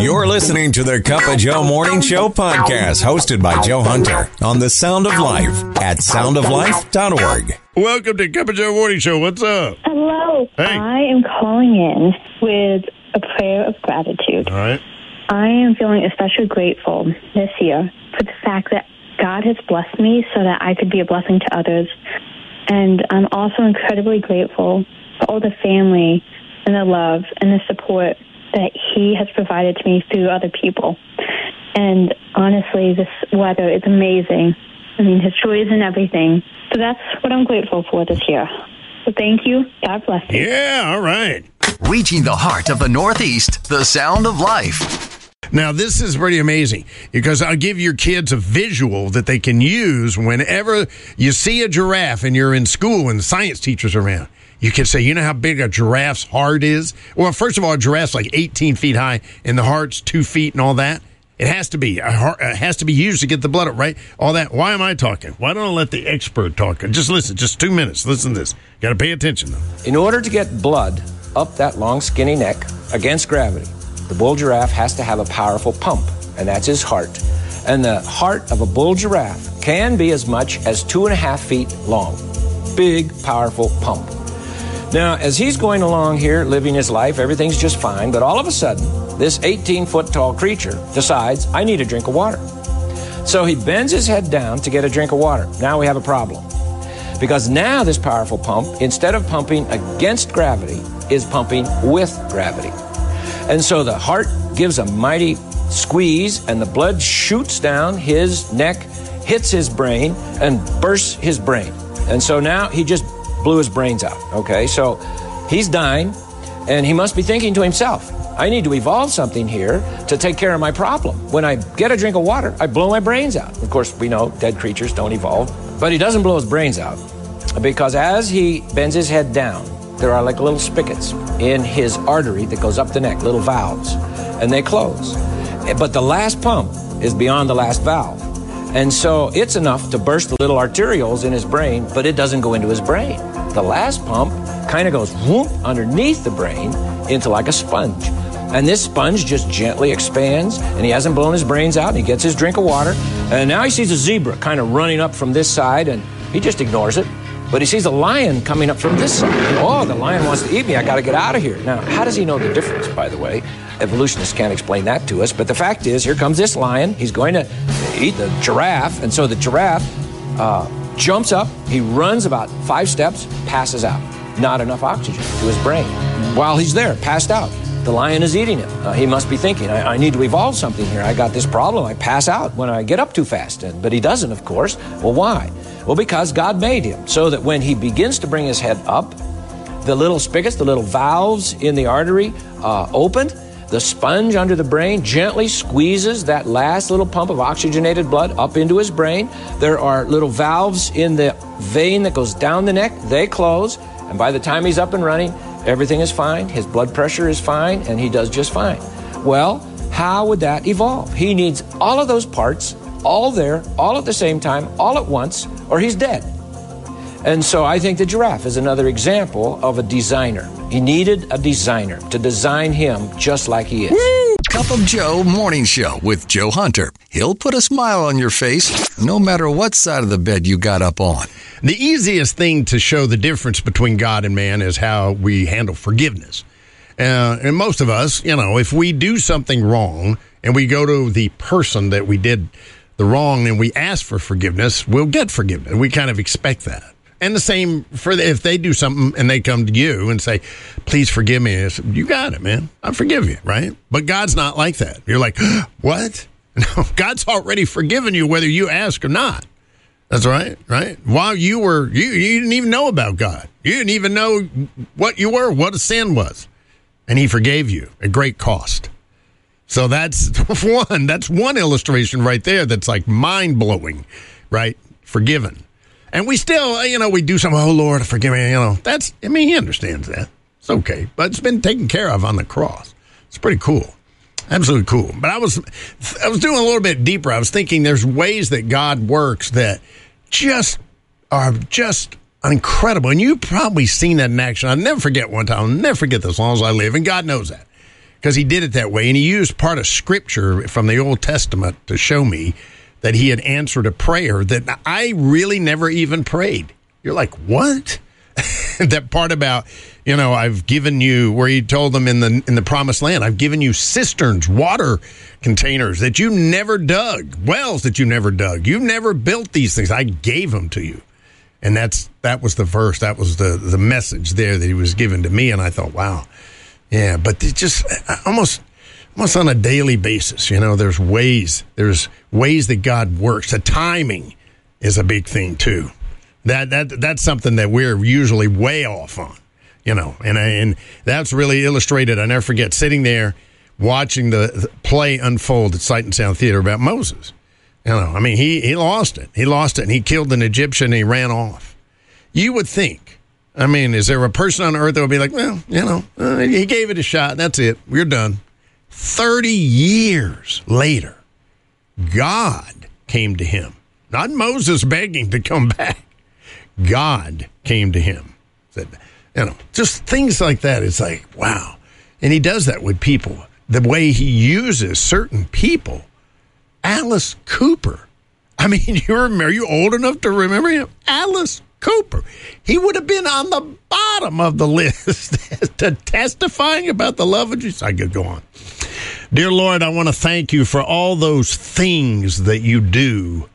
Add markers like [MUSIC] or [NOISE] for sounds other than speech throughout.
You're listening to the Cup of Joe Morning Show podcast, hosted by Joe Hunter on the Sound of Life at soundoflife.org. Welcome to Cup of Joe Morning Show. What's up? Hello. Hey. I am calling in with a prayer of gratitude. All right. I am feeling especially grateful this year for the fact that God has blessed me so that I could be a blessing to others. And I'm also incredibly grateful for all the family and the love and the support that He has provided to me through other people. And honestly, this weather is amazing. I mean, His joy is in everything. So that's what I'm grateful for this year. So thank you. God bless you. Yeah, all right. Reaching the heart of the Northeast, the sound of life. Now, this is pretty amazing because I'll give your kids a visual that they can use whenever you see a giraffe and you're in school and science teacher's around. You can say, you know how big a giraffe's heart is? Well, first of all, a giraffe's like 18 feet high and the heart's two feet and all that. It has to be. Heart, it has to be used to get the blood up, right? All that. Why am I talking? Why don't I let the expert talk? Just listen, just two minutes. Listen to this. Got to pay attention, though. In order to get blood up that long, skinny neck against gravity, the bull giraffe has to have a powerful pump, and that's his heart. And the heart of a bull giraffe can be as much as two and a half feet long. Big, powerful pump. Now, as he's going along here, living his life, everything's just fine, but all of a sudden, this 18 foot tall creature decides, I need a drink of water. So he bends his head down to get a drink of water. Now we have a problem. Because now this powerful pump, instead of pumping against gravity, is pumping with gravity. And so the heart gives a mighty squeeze, and the blood shoots down his neck, hits his brain, and bursts his brain. And so now he just blew his brains out. Okay, so he's dying, and he must be thinking to himself, I need to evolve something here to take care of my problem. When I get a drink of water, I blow my brains out. Of course, we know dead creatures don't evolve, but he doesn't blow his brains out because as he bends his head down, there are like little spigots in his artery that goes up the neck, little valves, and they close. But the last pump is beyond the last valve. And so it's enough to burst the little arterioles in his brain, but it doesn't go into his brain. The last pump kind of goes whoop underneath the brain into like a sponge. And this sponge just gently expands, and he hasn't blown his brains out, and he gets his drink of water. And now he sees a zebra kind of running up from this side, and he just ignores it. But he sees a lion coming up from this side. Oh, the lion wants to eat me. I got to get out of here. Now, how does he know the difference, by the way? Evolutionists can't explain that to us. But the fact is, here comes this lion. He's going to eat the giraffe. And so the giraffe uh, jumps up. He runs about five steps, passes out. Not enough oxygen to his brain. While he's there, passed out. The lion is eating him. Uh, he must be thinking, I, I, need to evolve something here. I got this problem. I pass out when I get up too fast. And, but he doesn't, of course. Well, why? Well, because God made him so that when he begins to bring his head up, the little spigots, the little valves in the artery uh, opened. The sponge under the brain gently squeezes that last little pump of oxygenated blood up into his brain. There are little valves in the vein that goes down the neck. They close. And by the time he's up and running, everything is fine. His blood pressure is fine, and he does just fine. Well, how would that evolve? He needs all of those parts, all there, all at the same time, all at once, or he's dead. And so I think the giraffe is another example of a designer. He needed a designer to design him just like he is. Cup of Joe Morning Show with Joe Hunter. He'll put a smile on your face no matter what side of the bed you got up on. The easiest thing to show the difference between God and man is how we handle forgiveness. Uh, and most of us, you know, if we do something wrong and we go to the person that we did the wrong and we ask for forgiveness, we'll get forgiveness. We kind of expect that. And the same for the, if they do something and they come to you and say, "Please forgive me," it's, you got it, man. I forgive you, right? But God's not like that. You're like, [GASPS] "What?" [LAUGHS] No, God's already forgiven you whether you ask or not. That's right, right. While you were, you you didn't even know about God. You didn't even know what you were, what a sin was, and He forgave you at great cost. So that's [LAUGHS] one. That's one illustration right there. That's like mind blowing, right? Forgiven. And we still, uh, you know, we do some, oh Lord, forgive me, you know. That's, I mean, he understands that. It's okay. But it's been taken care of on the cross. It's pretty cool. Absolutely cool. But I was, I was doing a little bit deeper. I was thinking there's ways that God works that just are just incredible. And you've probably seen that in action. I'll never forget one time. I'll never forget this as long as I live. And God knows that. because he did it that way. And he used part of scripture from the Old Testament to show me that he had answered a prayer that I really never even prayed. You're like, what? [LAUGHS] that part about, you know, I've given you where he told them in the in the promised land, I've given you cisterns, water containers that you never dug, wells that you never dug. You never built these things. I gave them to you. And that's that was the verse, that was the the message there that he was given to me and I thought, wow. Yeah, but it just almost almost on a daily basis, you know, there's ways, there's ways that God works. The timing is a big thing too. That that that's something that we're usually way off on, you know, and and that's really illustrated. I never forget sitting there watching the, play unfold at Sight and Sound Theater about Moses. You know, I mean, he he lost it. He lost it, and he killed an Egyptian. and He ran off. You would think. I mean, is there a person on earth that would be like, well, you know, uh, he gave it a shot. That's it. We're done. Thirty years later, God came to him, not Moses begging to come back. God came to him. Said, you know, just things like that. It's like, wow. And he does that with people. The way he uses certain people. Alice Cooper. I mean, [LAUGHS] you remember, are you old enough to remember him? Alice Cooper. He would have been on the bottom of the [LAUGHS] list to testifying about the love of Jesus. I could go on. Dear Lord, I want to thank you for all those things that you do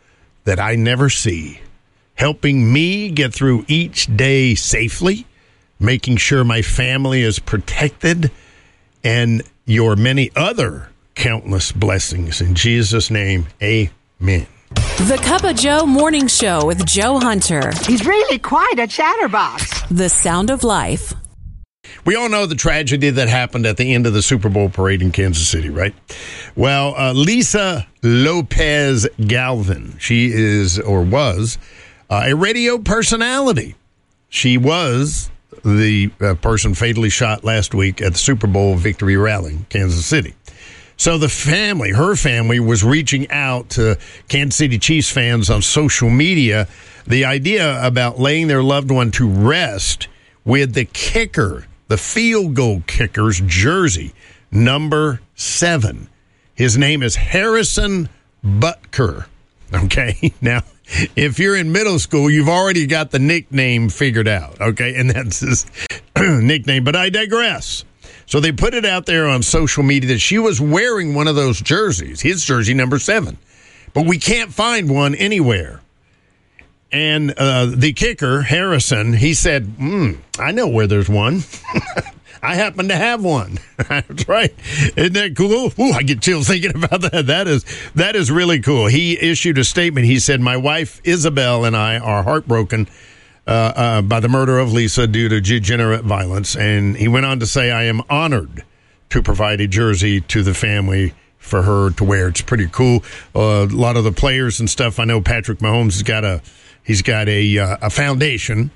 that I never see helping me get through each day safely, making sure my family is protected, and your many other countless blessings. In Jesus' name, amen. The Cup of Joe Morning Show with Joe Hunter. He's really quite a chatterbox. The Sound of Life. We all know the tragedy that happened at the end of the Super Bowl parade in Kansas City, right? Well, uh, Lisa Lopez Galvan, she is or was uh, a radio personality. She was the uh, person fatally shot last week at the Super Bowl victory rally in Kansas City. So the family, her family, was reaching out to Kansas City Chiefs fans on social media. The idea about laying their loved one to rest with the kicker, the field goal kicker's jersey, number seven. His name is Harrison Butker. Okay. [LAUGHS] Now, if you're in middle school, you've already got the nickname figured out. Okay. And that's his [CLEARS THROAT] nickname. But I digress. So they put it out there on social media that she was wearing one of those jerseys, his jersey number seven. But we can't find one anywhere. And uh, the kicker, Harrison, he said, mm, I know where there's one. [LAUGHS] I happen to have one. [LAUGHS] That's right. Isn't that cool? Ooh, I get chills thinking about that. That is that is really cool. He issued a statement. He said, "My wife Isabel and I are heartbroken." Uh, uh, by the murder of Lisa due to degenerate violence. And he went on to say, I am honored to provide a jersey to the family for her to wear. It's pretty cool. Uh, a lot of the players and stuff. I know Patrick Mahomes has got a he's got a uh, a foundation,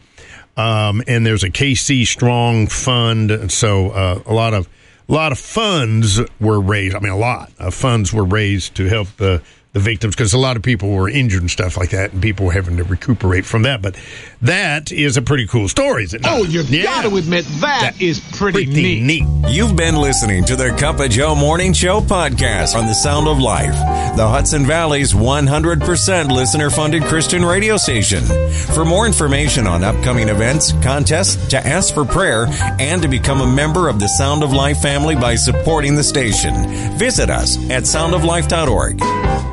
um, and there's a KC Strong Fund. So uh, a lot of a lot of funds were raised. I mean, a lot of funds were raised to help the the victims because a lot of people were injured and stuff like that, and people were having to recuperate from that. But that is a pretty cool story, is it not? Oh, you Yeah. got to admit that, That is pretty, pretty neat. neat. You've been listening to the Cup of Joe Morning Show podcast on the Sound of Life, the Hudson Valley's 100% listener funded Christian radio station. For more information on upcoming events, contests, to ask for prayer, and to become a member of the Sound of Life family by supporting the station, visit us at soundoflife.org.